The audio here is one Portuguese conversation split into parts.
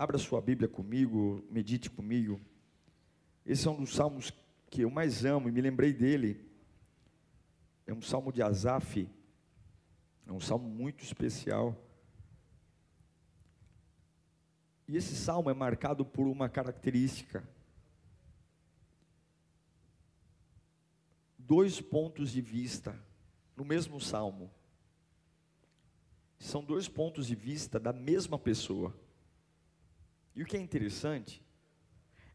abra sua Bíblia comigo, medite comigo. Esse é um dos salmos que eu mais amo e me lembrei dele. É um salmo de Asaf. É um salmo muito especial. E esse salmo é marcado por uma característica. Dois pontos de vista no mesmo salmo. São dois pontos de vista da mesma pessoa. E o que é interessante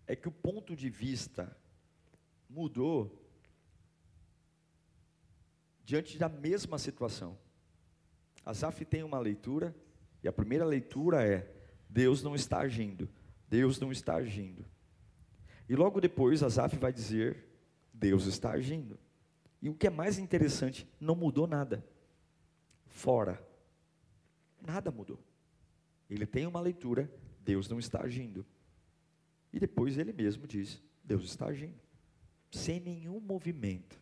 é que o ponto de vista mudou diante da mesma situação. Asaf tem uma leitura, e a primeira leitura é: Deus não está agindo. Deus não está agindo. E logo depois Asaf vai dizer: Deus está agindo. E o que é mais interessante, não mudou nada. Fora. Nada mudou. Ele tem uma leitura, Deus não está agindo. E depois ele mesmo diz: Deus está agindo. Sem nenhum movimento.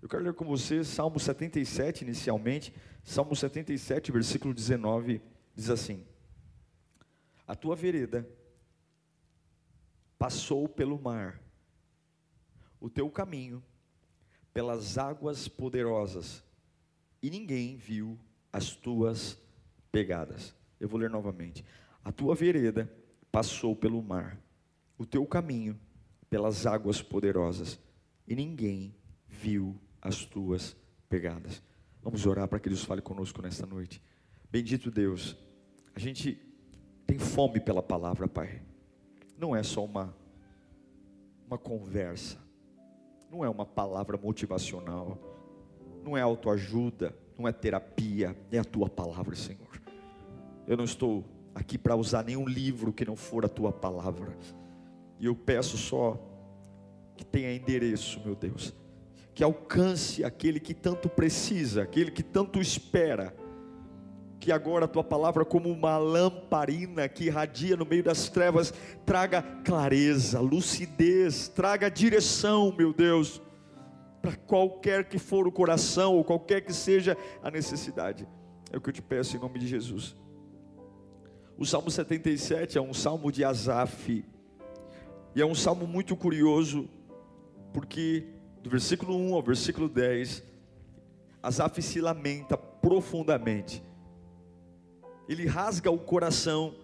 Eu quero ler com você Salmo 77 inicialmente. Salmo 77, versículo 19, diz assim: a tua vereda passou pelo mar, o teu caminho pelas águas poderosas, e ninguém viu as tuas pegadas. Eu vou ler novamente. A tua vereda passou pelo mar, o teu caminho pelas águas poderosas, e ninguém viu as tuas pegadas. Vamos orar para que Deus fale conosco nesta noite. Bendito Deus, a gente tem fome pela palavra, Pai. Não é só uma uma conversa. Não é uma palavra motivacional. Não é autoajuda, não é terapia, é a tua palavra, Senhor. Eu não estou aqui para usar nenhum livro que não for a tua palavra. E eu peço só que tenha endereço, meu Deus, que alcance aquele que tanto precisa, aquele que tanto espera que agora a tua palavra, como uma lamparina que irradia no meio das trevas, traga clareza, lucidez, traga direção, meu Deus, para qualquer que for o coração, ou qualquer que seja a necessidade. É o que eu te peço em nome de Jesus. O Salmo 77 é um salmo de Asaf, e é um salmo muito curioso, porque do versículo 1 ao versículo 10, Asaf se lamenta profundamente ele rasga o coração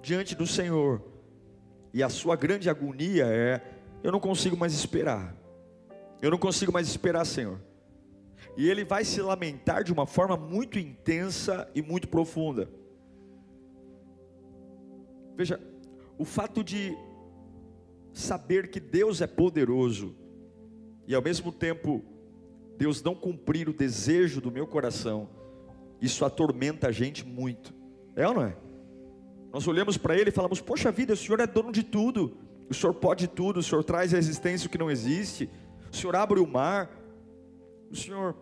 diante do Senhor. E a sua grande agonia é: eu não consigo mais esperar. Eu não consigo mais esperar, Senhor. E ele vai se lamentar de uma forma muito intensa e muito profunda. Veja, o fato de saber que Deus é poderoso e ao mesmo tempo Deus não cumprir o desejo do meu coração, isso atormenta a gente muito. É ou não é? Nós olhamos para ele e falamos: Poxa vida, o Senhor é dono de tudo, o Senhor pode tudo, o Senhor traz a existência o que não existe, o Senhor abre o mar, o Senhor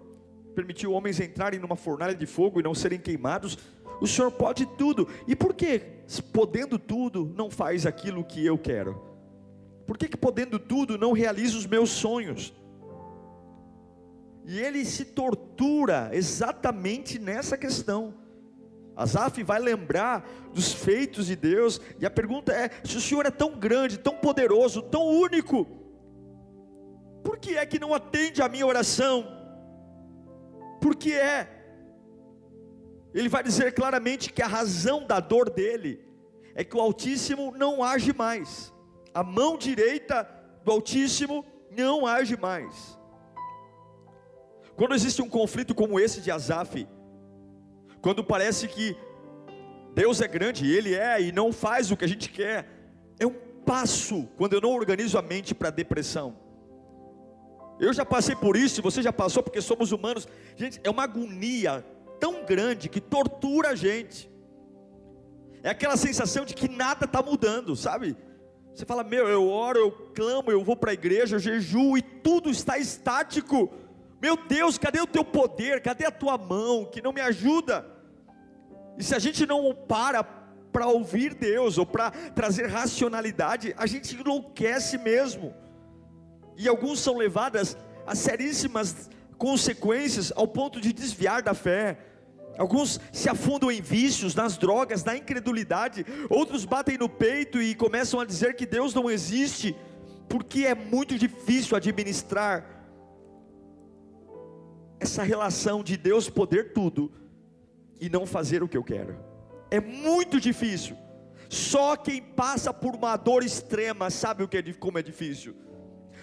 permitiu homens entrarem numa fornalha de fogo e não serem queimados. O Senhor pode tudo, e por que, podendo tudo, não faz aquilo que eu quero? Por que, que podendo tudo, não realiza os meus sonhos? E ele se tortura exatamente nessa questão. Asaf vai lembrar dos feitos de Deus, e a pergunta é: se o Senhor é tão grande, tão poderoso, tão único, por que é que não atende a minha oração? Por que é? Ele vai dizer claramente que a razão da dor dele é que o Altíssimo não age mais, a mão direita do Altíssimo não age mais. Quando existe um conflito como esse de Asaf, quando parece que Deus é grande, Ele é, e não faz o que a gente quer, é um passo quando eu não organizo a mente para depressão. Eu já passei por isso, você já passou, porque somos humanos. Gente, é uma agonia tão grande que tortura a gente. É aquela sensação de que nada está mudando, sabe? Você fala, meu, eu oro, eu clamo, eu vou para a igreja, eu jejuo e tudo está estático. Meu Deus, cadê o teu poder? Cadê a tua mão que não me ajuda? E se a gente não para para ouvir Deus ou para trazer racionalidade, a gente enlouquece mesmo. E alguns são levadas a seríssimas consequências ao ponto de desviar da fé. Alguns se afundam em vícios, nas drogas, na incredulidade. Outros batem no peito e começam a dizer que Deus não existe, porque é muito difícil administrar essa relação de Deus poder tudo e não fazer o que eu quero. É muito difícil. Só quem passa por uma dor extrema sabe o que é, como é difícil.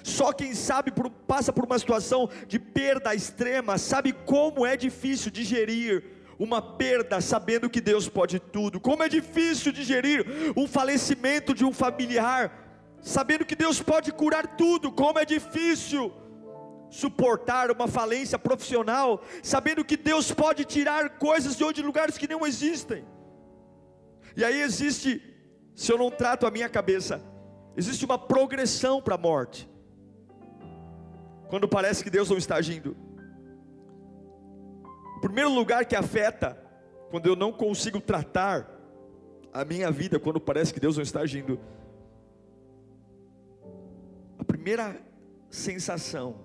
Só quem sabe por, passa por uma situação de perda extrema sabe como é difícil digerir uma perda sabendo que Deus pode tudo. Como é difícil digerir um falecimento de um familiar sabendo que Deus pode curar tudo. Como é difícil suportar uma falência profissional sabendo que Deus pode tirar coisas de outros lugares que não existem. E aí existe, se eu não trato a minha cabeça, existe uma progressão para a morte quando parece que Deus não está agindo. Primeiro lugar que afeta, quando eu não consigo tratar a minha vida, quando parece que Deus não está agindo, a primeira sensação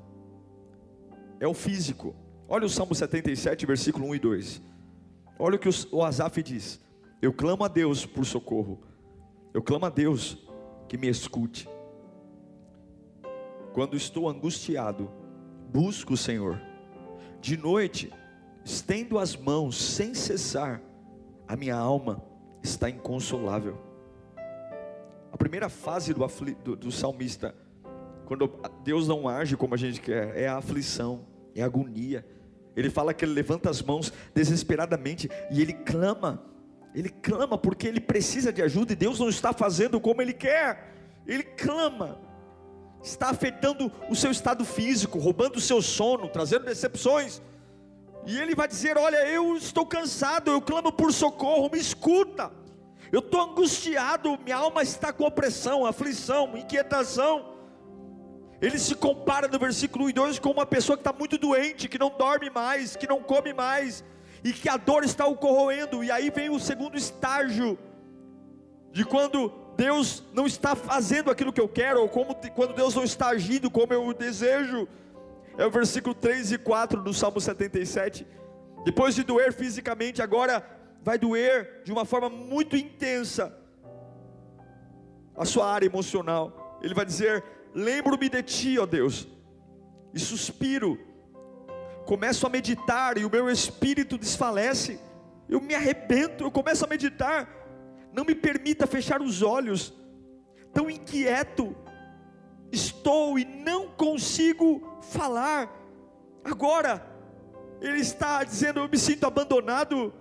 é o físico. Olha o Salmo 77, versículo 1 e 2. Olha o que o Asaf diz: Eu clamo a Deus por socorro, eu clamo a Deus que me escute. Quando estou angustiado, busco o Senhor. De noite, estendo as mãos sem cessar, a minha alma está inconsolável. A primeira fase do, do, do salmista, quando Deus não age como a gente quer, é a aflição, é a agonia. Ele fala que ele levanta as mãos desesperadamente e ele clama. Ele clama porque ele precisa de ajuda e Deus não está fazendo como ele quer. Ele clama está afetando o seu estado físico, roubando o seu sono, trazendo decepções. E ele vai dizer: Olha, eu estou cansado, eu clamo por socorro, me escuta. Eu estou angustiado, minha alma está com opressão, aflição, inquietação. Ele se compara no versículo 1 e 2 com uma pessoa que está muito doente, que não dorme mais, que não come mais, e que a dor está o corroendo. E aí vem o segundo estágio, de quando Deus não está fazendo aquilo que eu quero, ou como, quando Deus não está agindo como eu desejo. É o versículo 3 e 4 do Salmo 77. Depois de doer fisicamente, agora vai doer de uma forma muito intensa a sua área emocional. Ele vai dizer: Lembro-me de ti, ó Deus, e suspiro. Começo a meditar e o meu espírito desfalece. Eu me arrebento, eu começo a meditar não me permita fechar os olhos, tão inquieto estou e não consigo falar. Agora, ele está dizendo: Eu me sinto abandonado,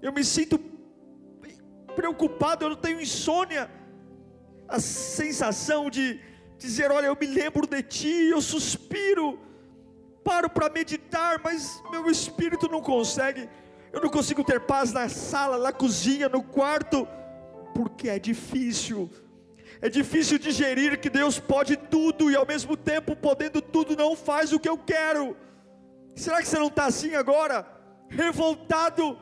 eu me sinto preocupado, eu não tenho insônia. A sensação de dizer: Olha, eu me lembro de ti, eu suspiro, paro para meditar, mas meu espírito não consegue. Eu não consigo ter paz na sala, na cozinha, no quarto porque é difícil. É difícil digerir que Deus pode tudo e ao mesmo tempo, podendo tudo, não faz o que eu quero. Será que você não está assim agora? Revoltado,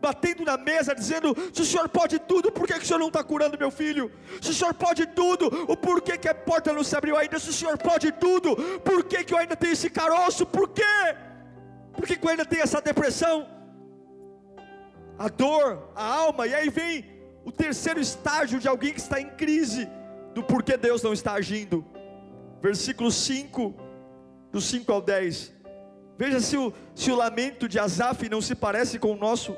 batendo na mesa, dizendo: Se o Senhor pode tudo, por que, que o Senhor não está curando meu filho? Se o Senhor pode tudo, o porquê que a porta não se abriu ainda? Se o Senhor pode tudo, por que, que eu ainda tenho esse caroço? Por quê? Por que, que eu ainda tenho essa depressão? A dor, a alma, e aí vem o terceiro estágio de alguém que está em crise do porquê Deus não está agindo. Versículo 5, do 5 ao 10. Veja se o, se o lamento de Asaf não se parece com o nosso.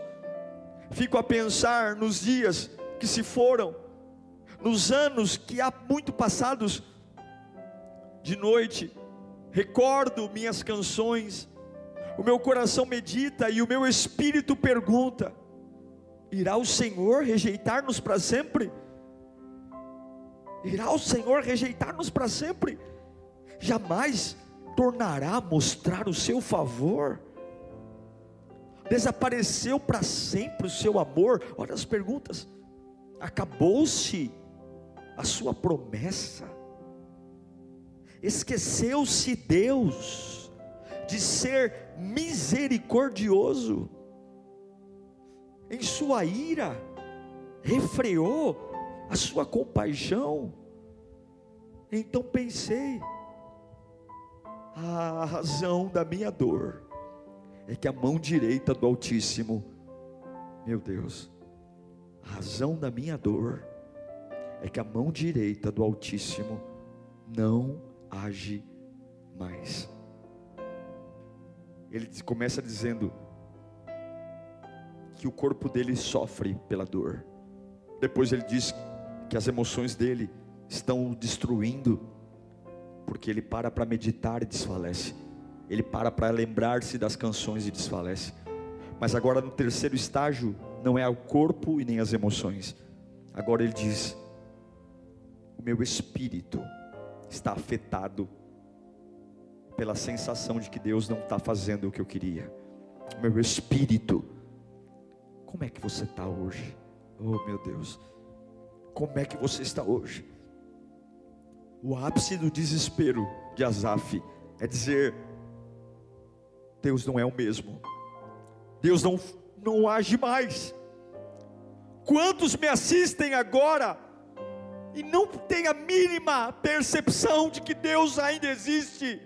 Fico a pensar nos dias que se foram, nos anos que há muito passados, de noite, recordo minhas canções, o meu coração medita e o meu espírito pergunta: Irá o Senhor rejeitar-nos para sempre? Irá o Senhor rejeitar-nos para sempre? Jamais tornará a mostrar o seu favor? Desapareceu para sempre o seu amor? Olha as perguntas. Acabou-se a sua promessa. Esqueceu-se Deus de ser misericordioso. Em sua ira, refreou a sua compaixão. Então pensei, a razão da minha dor é que a mão direita do Altíssimo, meu Deus, a razão da minha dor é que a mão direita do Altíssimo não age mais. Ele começa dizendo que o corpo dele sofre pela dor. Depois ele diz que as emoções dele estão o destruindo, porque ele para para meditar e desfalece. Ele para para lembrar-se das canções e desfalece. Mas agora no terceiro estágio, não é o corpo e nem as emoções. Agora ele diz: o meu espírito está afetado pela sensação de que Deus não está fazendo o que eu queria. O meu espírito. Como é que você está hoje? Oh meu Deus, como é que você está hoje? O ápice do desespero de Asaf é dizer: Deus não é o mesmo, Deus não, não age mais. Quantos me assistem agora e não têm a mínima percepção de que Deus ainda existe?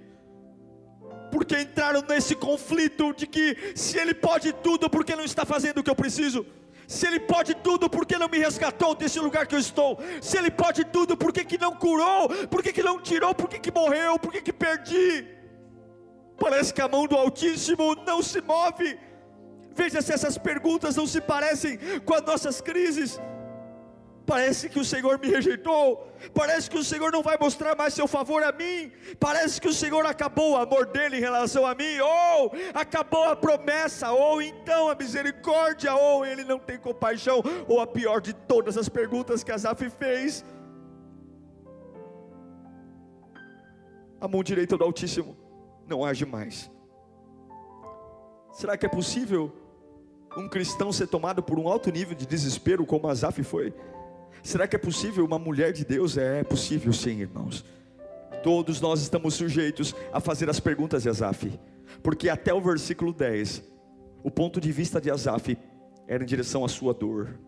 Porque entraram nesse conflito de que se Ele pode tudo, por que não está fazendo o que eu preciso? Se Ele pode tudo, por que não me resgatou desse lugar que eu estou? Se Ele pode tudo, por que, que não curou? Por que, que não tirou? Por que, que morreu? Por que, que perdi? Parece que a mão do Altíssimo não se move. Veja se essas perguntas não se parecem com as nossas crises. Parece que o Senhor me rejeitou. Parece que o Senhor não vai mostrar mais seu favor a mim. Parece que o Senhor acabou o amor dele em relação a mim. Ou acabou a promessa. Ou então a misericórdia. Ou ele não tem compaixão. Ou a pior de todas as perguntas que Asaf fez. A mão direita do Altíssimo não age mais. Será que é possível um cristão ser tomado por um alto nível de desespero como Asaf foi? Será que é possível uma mulher de Deus? É, possível sim, irmãos. Todos nós estamos sujeitos a fazer as perguntas de Asaf, porque até o versículo 10, o ponto de vista de Asaf era em direção à sua dor.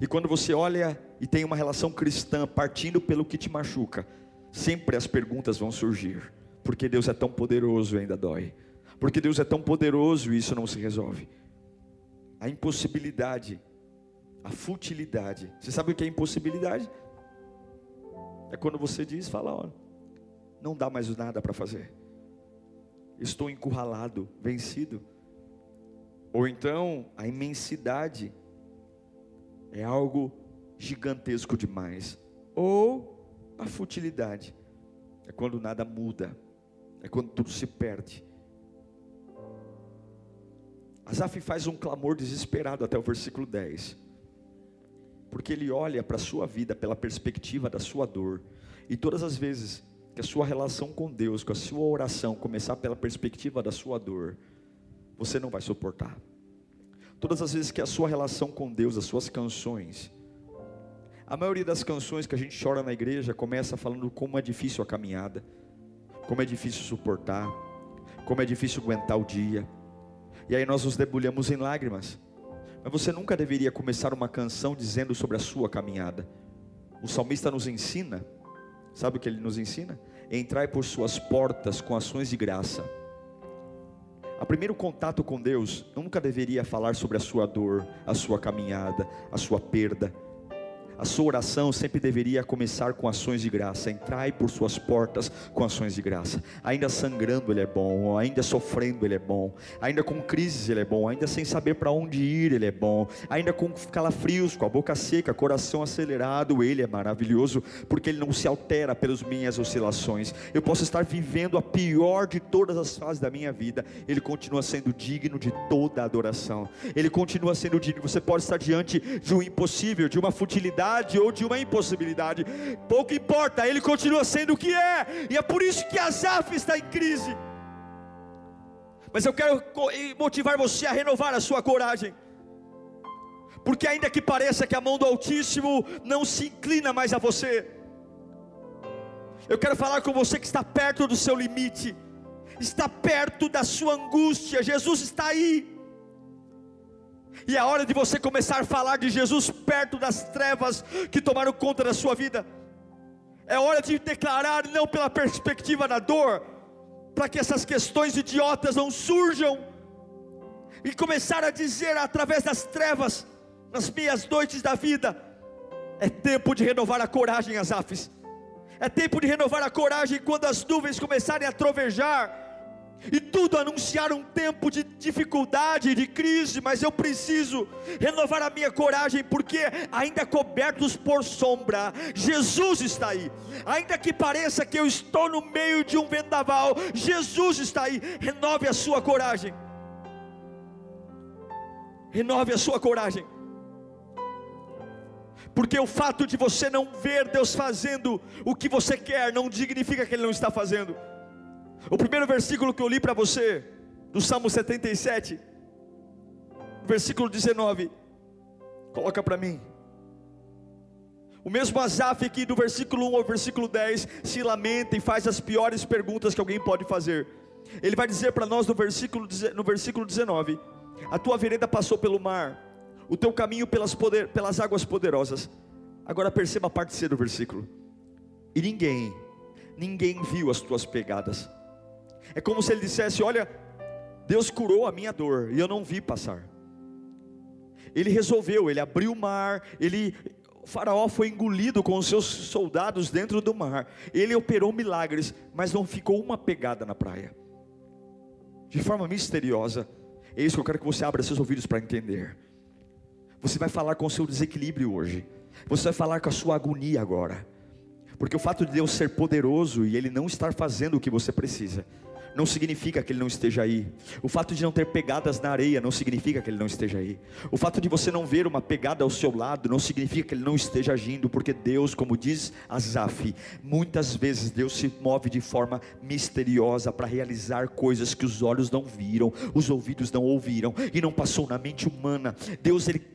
E quando você olha e tem uma relação cristã partindo pelo que te machuca, sempre as perguntas vão surgir. Porque Deus é tão poderoso e ainda dói. Porque Deus é tão poderoso e isso não se resolve. A impossibilidade a futilidade. Você sabe o que é impossibilidade? É quando você diz, fala, ó, não dá mais nada para fazer. Estou encurralado, vencido. Ou então, a imensidade é algo gigantesco demais. Ou a futilidade é quando nada muda, é quando tudo se perde. Asaf faz um clamor desesperado até o versículo 10 porque ele olha para a sua vida pela perspectiva da sua dor. E todas as vezes que a sua relação com Deus, que a sua oração começar pela perspectiva da sua dor, você não vai suportar. Todas as vezes que a sua relação com Deus, as suas canções, a maioria das canções que a gente chora na igreja começa falando como é difícil a caminhada, como é difícil suportar, como é difícil aguentar o dia. E aí nós nos debulhamos em lágrimas. Mas você nunca deveria começar uma canção dizendo sobre a sua caminhada. O salmista nos ensina, sabe o que ele nos ensina? Entrai por suas portas com ações de graça. O primeiro contato com Deus nunca deveria falar sobre a sua dor, a sua caminhada, a sua perda. A sua oração sempre deveria começar com ações de graça. Entrai por suas portas com ações de graça. Ainda sangrando, Ele é bom. Ainda sofrendo, Ele é bom. Ainda com crises, Ele é bom. Ainda sem saber para onde ir, Ele é bom. Ainda com calafrios, com a boca seca, coração acelerado, Ele é maravilhoso, porque Ele não se altera pelas minhas oscilações. Eu posso estar vivendo a pior de todas as fases da minha vida. Ele continua sendo digno de toda adoração. Ele continua sendo digno. Você pode estar diante de um impossível, de uma futilidade ou de uma impossibilidade, pouco importa, ele continua sendo o que é, e é por isso que Asaf está em crise. Mas eu quero motivar você a renovar a sua coragem, porque ainda que pareça que a mão do Altíssimo não se inclina mais a você, eu quero falar com você que está perto do seu limite, está perto da sua angústia, Jesus está aí. E é hora de você começar a falar de Jesus perto das trevas que tomaram conta da sua vida. É hora de declarar não pela perspectiva da dor, para que essas questões idiotas não surjam, e começar a dizer através das trevas, nas meias noites da vida, é tempo de renovar a coragem, Asafes. É tempo de renovar a coragem quando as nuvens começarem a trovejar e tudo anunciar um tempo de dificuldade, de crise, mas eu preciso renovar a minha coragem, porque ainda cobertos por sombra, Jesus está aí, ainda que pareça que eu estou no meio de um vendaval, Jesus está aí, renove a sua coragem, renove a sua coragem, porque o fato de você não ver Deus fazendo o que você quer, não significa que Ele não está fazendo. O primeiro versículo que eu li para você, do Salmo 77, versículo 19, coloca para mim. O mesmo Asaf aqui do versículo 1 ao versículo 10 se lamenta e faz as piores perguntas que alguém pode fazer. Ele vai dizer para nós no versículo, no versículo 19: A tua vereda passou pelo mar, o teu caminho pelas, poder, pelas águas poderosas. Agora perceba a parte C do versículo. E ninguém, ninguém viu as tuas pegadas. É como se ele dissesse: Olha, Deus curou a minha dor e eu não vi passar. Ele resolveu, ele abriu o mar, ele, o faraó foi engolido com os seus soldados dentro do mar. Ele operou milagres, mas não ficou uma pegada na praia. De forma misteriosa. É isso que eu quero que você abra seus ouvidos para entender. Você vai falar com o seu desequilíbrio hoje. Você vai falar com a sua agonia agora. Porque o fato de Deus ser poderoso e Ele não estar fazendo o que você precisa, não significa que Ele não esteja aí. O fato de não ter pegadas na areia não significa que Ele não esteja aí. O fato de você não ver uma pegada ao seu lado não significa que Ele não esteja agindo, porque Deus, como diz Asaf, muitas vezes Deus se move de forma misteriosa para realizar coisas que os olhos não viram, os ouvidos não ouviram e não passou na mente humana. Deus ele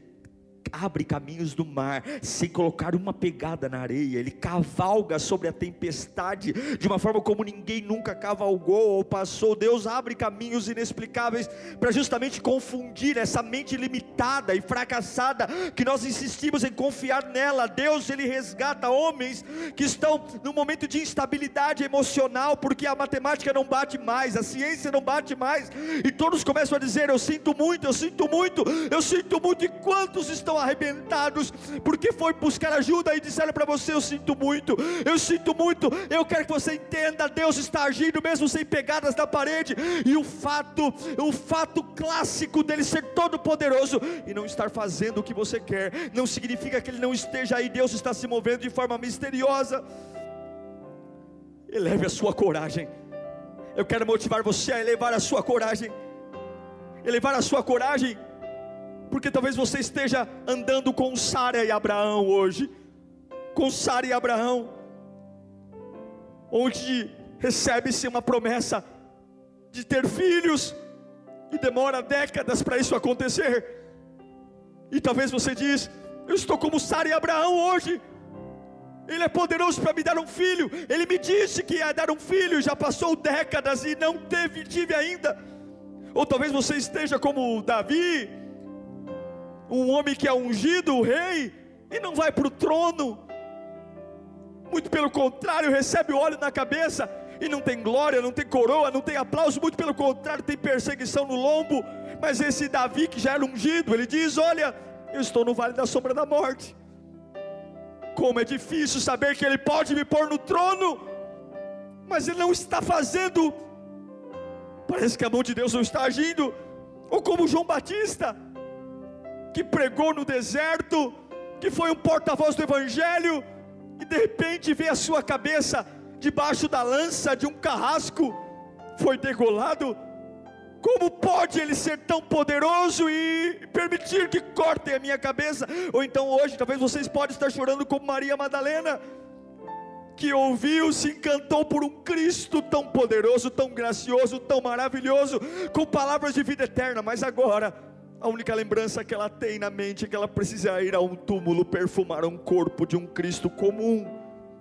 abre caminhos do mar sem colocar uma pegada na areia, ele cavalga sobre a tempestade de uma forma como ninguém nunca cavalgou ou passou. Deus abre caminhos inexplicáveis para justamente confundir essa mente limitada e fracassada que nós insistimos em confiar nela. Deus ele resgata homens que estão num momento de instabilidade emocional porque a matemática não bate mais, a ciência não bate mais e todos começam a dizer: Eu sinto muito, eu sinto muito, eu sinto muito. E quantos estão arrebentados, porque foi buscar ajuda e disseram para você: Eu sinto muito, eu sinto muito. Eu quero que você entenda: Deus está agindo mesmo sem pegadas na parede, e o fato, o fato clássico dele ser todo poderoso e não estar fazendo o que você quer, não significa que ele não esteja aí, Deus está se movendo de forma misteriosa. Eleve a sua coragem. Eu quero motivar você a elevar a sua coragem. Elevar a sua coragem porque talvez você esteja andando com Sara e Abraão hoje, com Sara e Abraão, onde recebe-se uma promessa de ter filhos, e demora décadas para isso acontecer, e talvez você diz: Eu estou como Sara e Abraão hoje, ele é poderoso para me dar um filho. Ele me disse que ia dar um filho, já passou décadas e não teve, tive ainda. Ou talvez você esteja como Davi, um homem que é ungido, o rei, e não vai para o trono. Muito pelo contrário, recebe óleo na cabeça e não tem glória, não tem coroa, não tem aplauso, muito pelo contrário, tem perseguição no lombo. Mas esse Davi que já era ungido, ele diz: Olha, eu estou no vale da sombra da morte. Como é difícil saber que ele pode me pôr no trono, mas ele não está fazendo. Parece que a mão de Deus não está agindo. Ou como João Batista, que pregou no deserto, que foi um porta-voz do Evangelho, e de repente vê a sua cabeça debaixo da lança de um carrasco, foi degolado. Como pode ele ser tão poderoso e permitir que cortem a minha cabeça? Ou então hoje, talvez vocês podem estar chorando como Maria Madalena, que ouviu, se encantou por um Cristo tão poderoso, tão gracioso, tão maravilhoso, com palavras de vida eterna, mas agora A única lembrança que ela tem na mente é que ela precisa ir a um túmulo perfumar um corpo de um Cristo comum,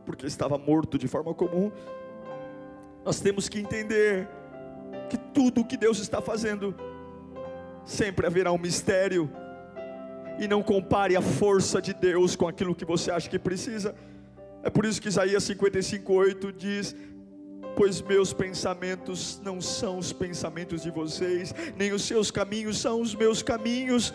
porque estava morto de forma comum. Nós temos que entender que tudo o que Deus está fazendo, sempre haverá um mistério, e não compare a força de Deus com aquilo que você acha que precisa. É por isso que Isaías 55:8 diz: Pois meus pensamentos não são os pensamentos de vocês, nem os seus caminhos são os meus caminhos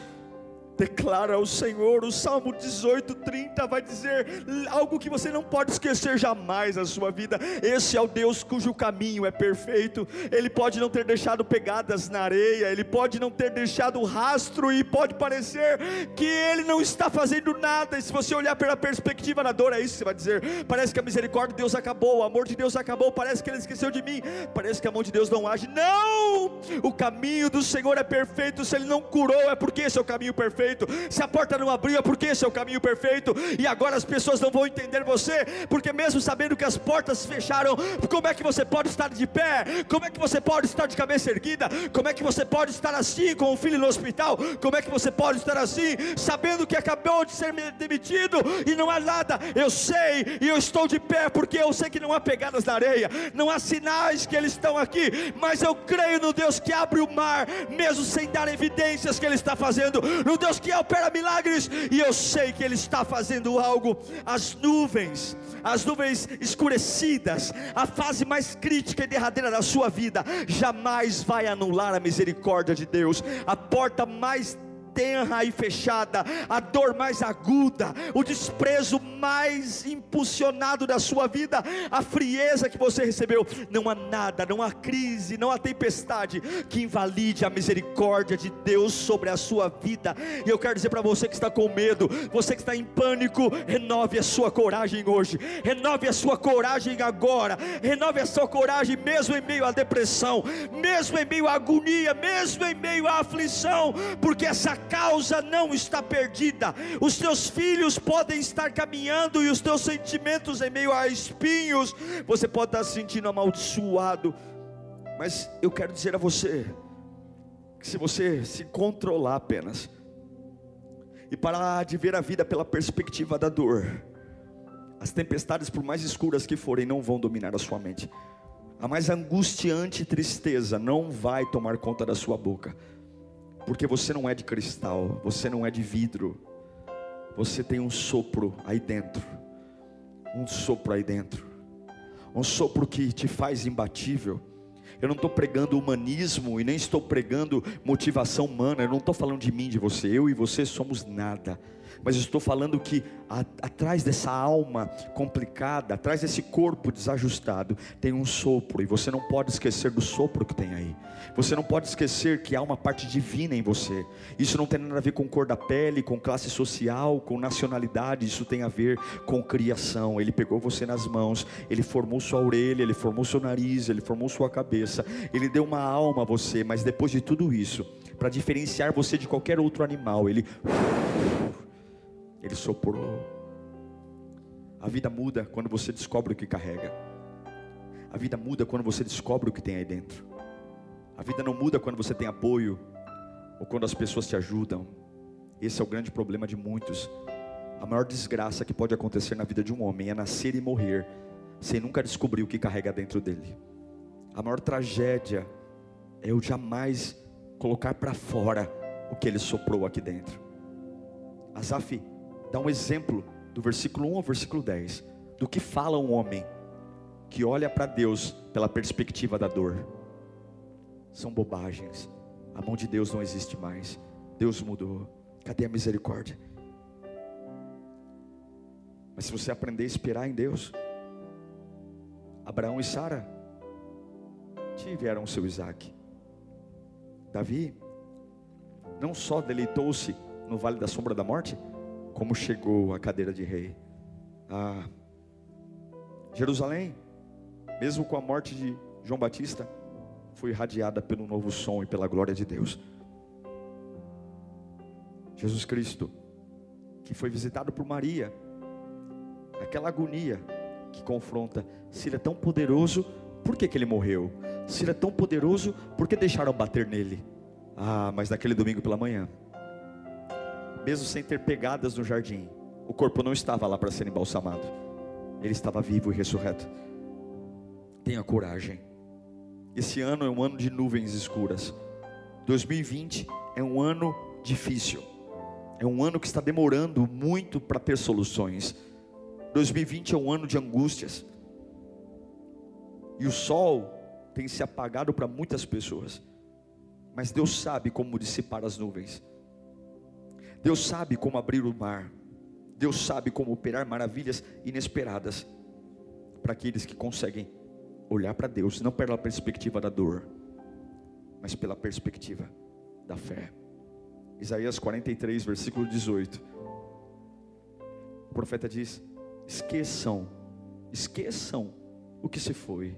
Declara o Senhor, o Salmo 18, 30 vai dizer algo que você não pode esquecer jamais na sua vida. Esse é o Deus cujo caminho é perfeito. Ele pode não ter deixado pegadas na areia, ele pode não ter deixado rastro, e pode parecer que ele não está fazendo nada. E se você olhar pela perspectiva da dor, é isso que você vai dizer. Parece que a misericórdia de Deus acabou, o amor de Deus acabou, parece que ele esqueceu de mim, parece que a mão de Deus não age. Não! O caminho do Senhor é perfeito. Se ele não curou, é porque esse é o caminho perfeito perfeito. Se a porta não abriu, é porque esse é o caminho perfeito. E agora as pessoas não vão entender você, porque mesmo sabendo que as portas se fecharam, como é que você pode estar de pé? Como é que você pode estar de cabeça erguida? Como é que você pode estar assim com o filho no hospital? Como é que você pode estar assim, sabendo que acabou de ser demitido e não há nada? Eu sei e eu estou de pé porque eu sei que não há pegadas na areia, não há sinais que eles estão aqui, mas eu creio no Deus que abre o mar, mesmo sem dar evidências que Ele está fazendo, no Deus Deus que opera milagres, e eu sei que Ele está fazendo algo. As nuvens, as nuvens escurecidas, a fase mais crítica e derradeira da sua vida, jamais vai anular a misericórdia de Deus. A porta mais tenra e fechada, a dor mais aguda, o desprezo mais impulsionado da sua vida, a frieza que você recebeu. Não há nada, não há crise, não há tempestade que invalide a misericórdia de Deus sobre a sua vida. E eu quero dizer para você que está com medo, você que está em pânico, renove a sua coragem hoje, renove a sua coragem agora, renove a sua coragem mesmo em meio à depressão, mesmo em meio à agonia, mesmo em meio à aflição, porque essa causa não está perdida. Os teus filhos podem estar caminhando e os teus sentimentos em meio a espinhos, você pode estar se sentindo amaldiçoado. Mas eu quero dizer a você que se você se controlar apenas e parar de ver a vida pela perspectiva da dor, as tempestades, por mais escuras que forem, não vão dominar a sua mente. A mais angustiante tristeza não vai tomar conta da sua boca. Porque você não é de cristal, você não é de vidro. Você tem um sopro aí dentro. Um sopro aí dentro. Um sopro que te faz imbatível. Eu não estou pregando humanismo e nem estou pregando motivação humana. Eu não estou falando de mim, de você. Eu e você somos nada mas estou falando que a, atrás dessa alma complicada, atrás desse corpo desajustado, tem um sopro, e você não pode esquecer do sopro que tem aí. Você não pode esquecer que há uma parte divina em você. Isso não tem nada a ver com cor da pele, com classe social, com nacionalidade, isso tem a ver com criação. Ele pegou você nas mãos, ele formou sua orelha, ele formou seu nariz, ele formou sua cabeça, ele deu uma alma a você, mas depois de tudo isso, para diferenciar você de qualquer outro animal, ele ele soprou. A vida muda quando você descobre o que carrega. A vida muda quando você descobre o que tem aí dentro. A vida não muda quando você tem apoio ou quando as pessoas te ajudam. Esse é o grande problema de muitos. A maior desgraça que pode acontecer na vida de um homem é nascer e morrer sem nunca descobrir o que carrega dentro dele. A maior tragédia é eu jamais colocar para fora o que ele soprou aqui dentro. Asaf dá um exemplo do versículo 1 ao versículo 10 do que fala um homem que olha para Deus pela perspectiva da dor. São bobagens. A mão de Deus não existe mais. Deus mudou. Cadê a misericórdia? Mas se você aprender a esperar em Deus, Abraão e Sara tiveram seu Isaac. Davi não só deleitou-se no vale da sombra da morte, como chegou a cadeira de rei. Ah, Jerusalém, mesmo com a morte de João Batista, foi irradiada pelo novo som e pela glória de Deus. Jesus Cristo, que foi visitado por Maria, aquela agonia que confronta, se ele é tão poderoso, por que, que ele morreu? Se ele é tão poderoso, por que deixaram bater nele? Ah, mas naquele domingo pela manhã, mesmo sem ter pegadas no jardim, o corpo não estava lá para ser embalsamado, ele estava vivo e ressurreto. Tenha coragem. Esse ano é um ano de nuvens escuras. 2020 é um ano difícil. É um ano que está demorando muito para ter soluções. 2020 é um ano de angústias. E o sol tem se apagado para muitas pessoas. Mas Deus sabe como dissipar as nuvens. Deus sabe como abrir o mar. Deus sabe como operar maravilhas inesperadas para aqueles que conseguem olhar para Deus, não pela perspectiva da dor, mas pela perspectiva da fé. Isaías 43, versículo 18. O profeta diz: Esqueçam, esqueçam o que se foi,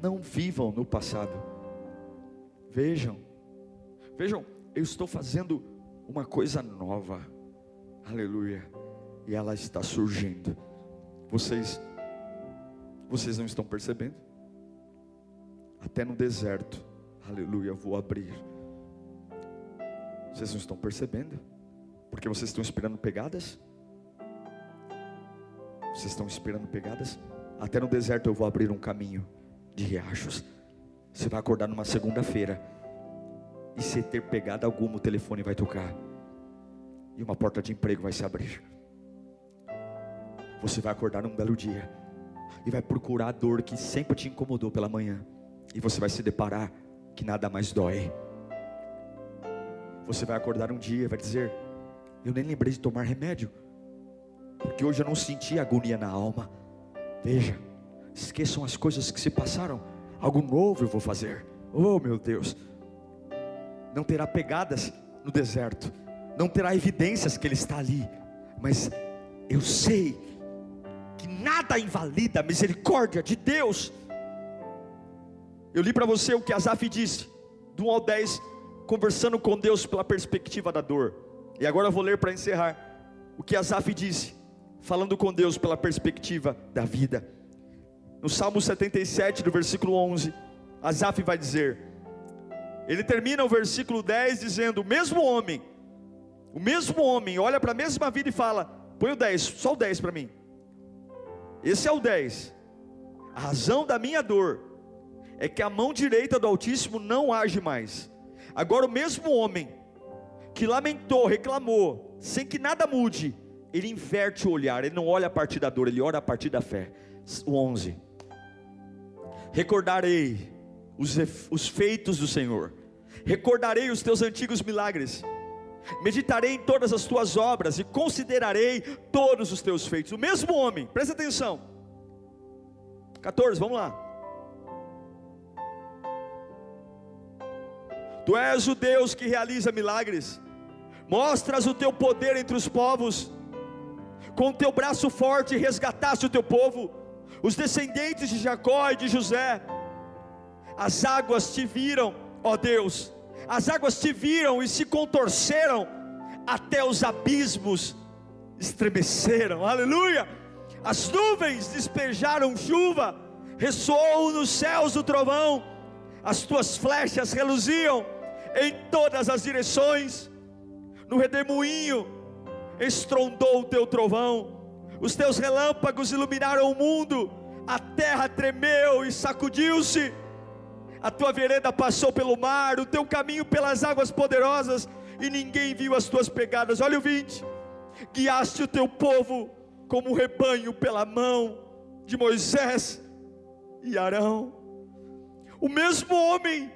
não vivam no passado. Vejam, vejam, eu estou fazendo uma coisa nova, aleluia, e ela está surgindo. Vocês, vocês não estão percebendo? Até no deserto, aleluia, vou abrir. Vocês não estão percebendo? Porque vocês estão esperando pegadas? Vocês estão esperando pegadas? Até no deserto eu vou abrir um caminho de riachos. Você vai acordar numa segunda-feira. E se ter pegada alguma, o telefone vai tocar. E uma porta de emprego vai se abrir. Você vai acordar num belo dia. E vai procurar a dor que sempre te incomodou pela manhã. E você vai se deparar que nada mais dói. Você vai acordar um dia e vai dizer: Eu nem lembrei de tomar remédio. Porque hoje eu não senti agonia na alma. Veja, esqueçam as coisas que se passaram. Algo novo eu vou fazer. Oh meu Deus. Não terá pegadas no deserto. Não terá evidências que Ele está ali. Mas eu sei que nada invalida a misericórdia de Deus. Eu li para você o que Asaf disse, do 1 ao 10, conversando com Deus pela perspectiva da dor. E agora eu vou ler para encerrar o que Asaf disse, falando com Deus pela perspectiva da vida. No Salmo 77, do versículo 11, Asaf vai dizer: ele termina o versículo 10 dizendo: O mesmo homem, o mesmo homem, olha para a mesma vida e fala: Põe o 10, só o 10 para mim. Esse é o 10. A razão da minha dor é que a mão direita do Altíssimo não age mais. Agora, o mesmo homem que lamentou, reclamou, sem que nada mude, ele inverte o olhar, ele não olha a partir da dor, ele olha a partir da fé. O 11: Recordarei os, os feitos do Senhor, recordarei os teus antigos milagres, meditarei em todas as tuas obras e considerarei todos os teus feitos. O mesmo homem, presta atenção. 14, vamos lá. Tu és o Deus que realiza milagres, mostras o teu poder entre os povos, com o teu braço forte resgataste o teu povo, os descendentes de Jacó e de José. As águas te viram, ó Deus, as águas te viram e se contorceram, até os abismos estremeceram, aleluia. As nuvens despejaram chuva, ressoou nos céus o trovão, as tuas flechas reluziam em todas as direções, no redemoinho estrondou o teu trovão, os teus relâmpagos iluminaram o mundo, a terra tremeu e sacudiu-se, a tua vereda passou pelo mar, o teu caminho pelas águas poderosas, e ninguém viu as tuas pegadas. Olha o 20: guiaste o teu povo como um rebanho pela mão de Moisés e Arão. O mesmo homem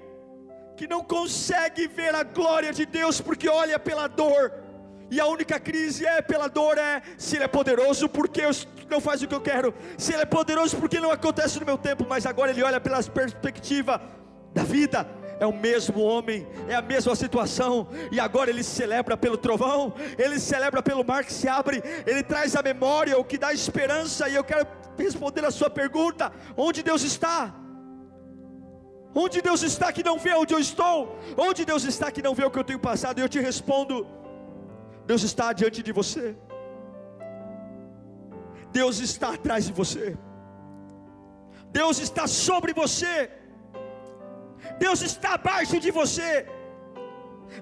que não consegue ver a glória de Deus porque olha pela dor. E a única crise é pela dor é se ele é poderoso porque eu não faz o que eu quero. Se ele é poderoso porque não acontece no meu tempo, mas agora ele olha pela perspectiva da vida. É o mesmo homem, é a mesma situação, e agora ele celebra pelo trovão, ele celebra pelo mar que se abre, ele traz a memória, o que dá esperança, e eu quero responder a sua pergunta: onde Deus está? Onde Deus está que não vê onde eu estou? Onde Deus está que não vê o que eu tenho passado? E eu te respondo: Deus está diante de você. Deus está atrás de você. Deus está sobre você. Deus está abaixo de você.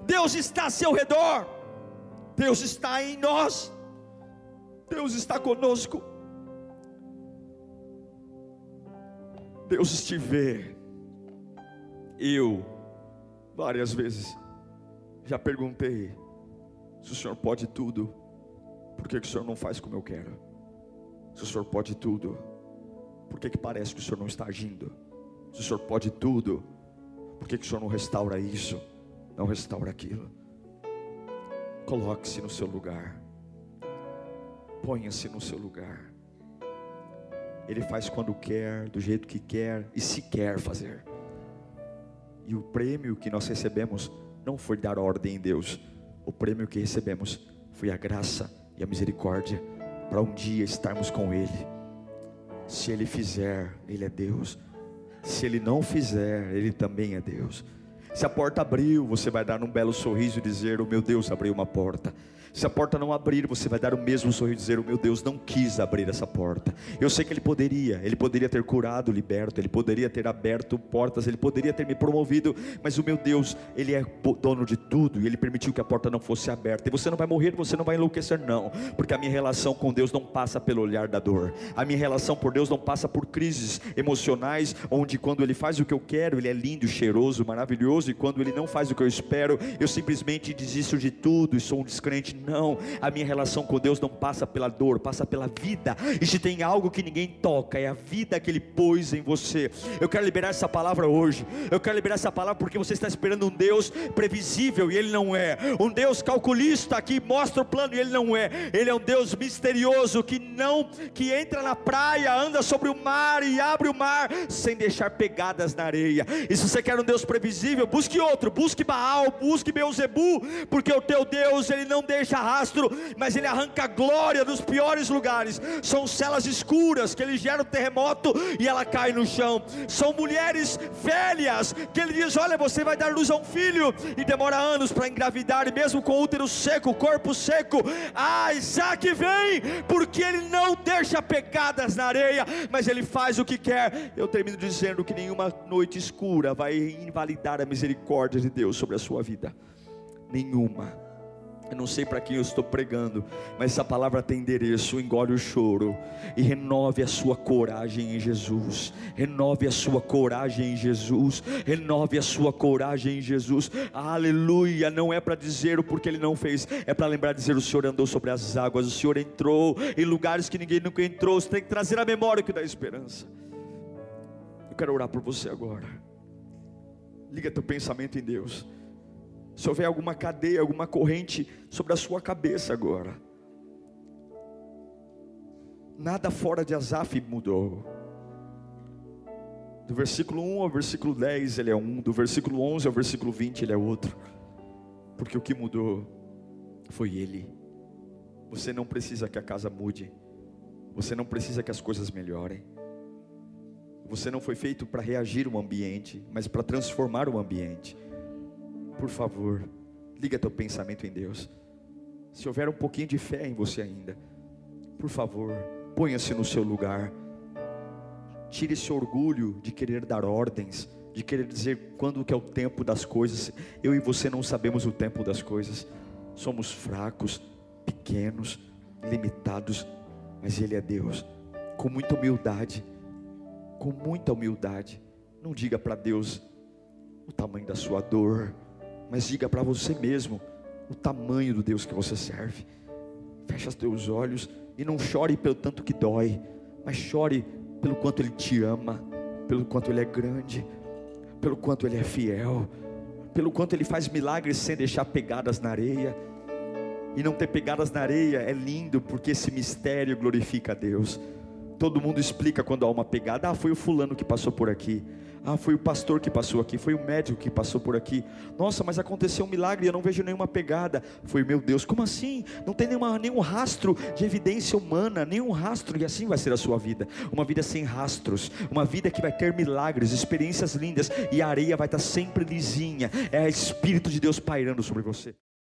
Deus está a seu redor, Deus está em nós, Deus está conosco. Deus te vê. Eu, várias vezes, já perguntei: se o Senhor pode tudo, por que, que o Senhor não faz como eu quero? Se o Senhor pode tudo, por que, que parece que o Senhor não está agindo? Se o Senhor pode tudo, por que, que o Senhor não restaura isso? Não restaura aquilo? Coloque-se no seu lugar, ponha-se no seu lugar. Ele faz quando quer, do jeito que quer e se quer fazer. E o prêmio que nós recebemos não foi dar ordem em Deus, o prêmio que recebemos foi a graça e a misericórdia para um dia estarmos com Ele. Se Ele fizer, Ele é Deus. Se Ele não fizer, Ele também é Deus. Se a porta abriu, você vai dar um belo sorriso e dizer: O meu Deus abriu uma porta. Se a porta não abrir, você vai dar o mesmo sorriso e dizer: O meu Deus não quis abrir essa porta. Eu sei que Ele poderia, Ele poderia ter curado, liberto, Ele poderia ter aberto portas, Ele poderia ter me promovido, mas o meu Deus, Ele é dono de tudo e Ele permitiu que a porta não fosse aberta. E você não vai morrer, você não vai enlouquecer, não, porque a minha relação com Deus não passa pelo olhar da dor, a minha relação por Deus não passa por crises emocionais, onde quando Ele faz o que eu quero, Ele é lindo, cheiroso, maravilhoso, e quando Ele não faz o que eu espero, eu simplesmente desisto de tudo e sou um descrente não, a minha relação com Deus não passa pela dor, passa pela vida. E se tem algo que ninguém toca, é a vida que Ele pôs em você. Eu quero liberar essa palavra hoje. Eu quero liberar essa palavra porque você está esperando um Deus previsível e Ele não é. Um Deus calculista que mostra o plano e Ele não é. Ele é um Deus misterioso que não, que entra na praia, anda sobre o mar e abre o mar sem deixar pegadas na areia. E se você quer um Deus previsível, busque outro, busque Baal, busque Beuzebu, porque o teu Deus ele não deixa deixa rastro, mas ele arranca a glória dos piores lugares. São celas escuras que ele gera um terremoto e ela cai no chão. São mulheres velhas que ele diz: Olha, você vai dar luz a um filho e demora anos para engravidar, e mesmo com útero seco, corpo seco. Ah, Isaac vem, porque ele não deixa pegadas na areia, mas ele faz o que quer. Eu termino dizendo que nenhuma noite escura vai invalidar a misericórdia de Deus sobre a sua vida. Nenhuma eu não sei para quem eu estou pregando, mas essa palavra tem endereço. Engole o choro e renove a sua coragem em Jesus. Renove a sua coragem em Jesus. Renove a sua coragem em Jesus. Aleluia! Não é para dizer o porquê ele não fez, é para lembrar dizer: o Senhor andou sobre as águas, o Senhor entrou em lugares que ninguém nunca entrou. Você tem que trazer a memória que dá esperança. Eu quero orar por você agora. Liga teu pensamento em Deus se houver alguma cadeia, alguma corrente sobre a sua cabeça agora. Nada fora de Asaf mudou. Do versículo 1 ao versículo 10 ele é um, do versículo 11 ao versículo 20 ele é outro. Porque o que mudou foi ele. Você não precisa que a casa mude. Você não precisa que as coisas melhorem. Você não foi feito para reagir o ambiente, mas para transformar o ambiente por favor, liga teu pensamento em Deus. Se houver um pouquinho de fé em você ainda, por favor, ponha-se no seu lugar. Tire esse orgulho de querer dar ordens, de querer dizer quando que é o tempo das coisas. Eu e você não sabemos o tempo das coisas. Somos fracos, pequenos, limitados, mas ele é Deus. Com muita humildade, com muita humildade. Não diga para Deus o tamanho da sua dor mas diga para você mesmo o tamanho do Deus que você serve. Feche os teus olhos e não chore pelo tanto que dói, mas chore pelo quanto Ele te ama, pelo quanto Ele é grande, pelo quanto Ele é fiel, pelo quanto Ele faz milagres sem deixar pegadas na areia. E não ter pegadas na areia é lindo, porque esse mistério glorifica a Deus. Todo mundo explica quando há uma pegada. Ah, foi o fulano que passou por aqui. Ah, foi o pastor que passou aqui, foi o médico que passou por aqui. Nossa, mas aconteceu um milagre eu não vejo nenhuma pegada. Foi, meu Deus, como assim? Não tem nenhuma, nenhum rastro de evidência humana, nenhum rastro, e assim vai ser a sua vida. Uma vida sem rastros, uma vida que vai ter milagres, experiências lindas, e a areia vai estar sempre lisinha. É o Espírito de Deus pairando sobre você.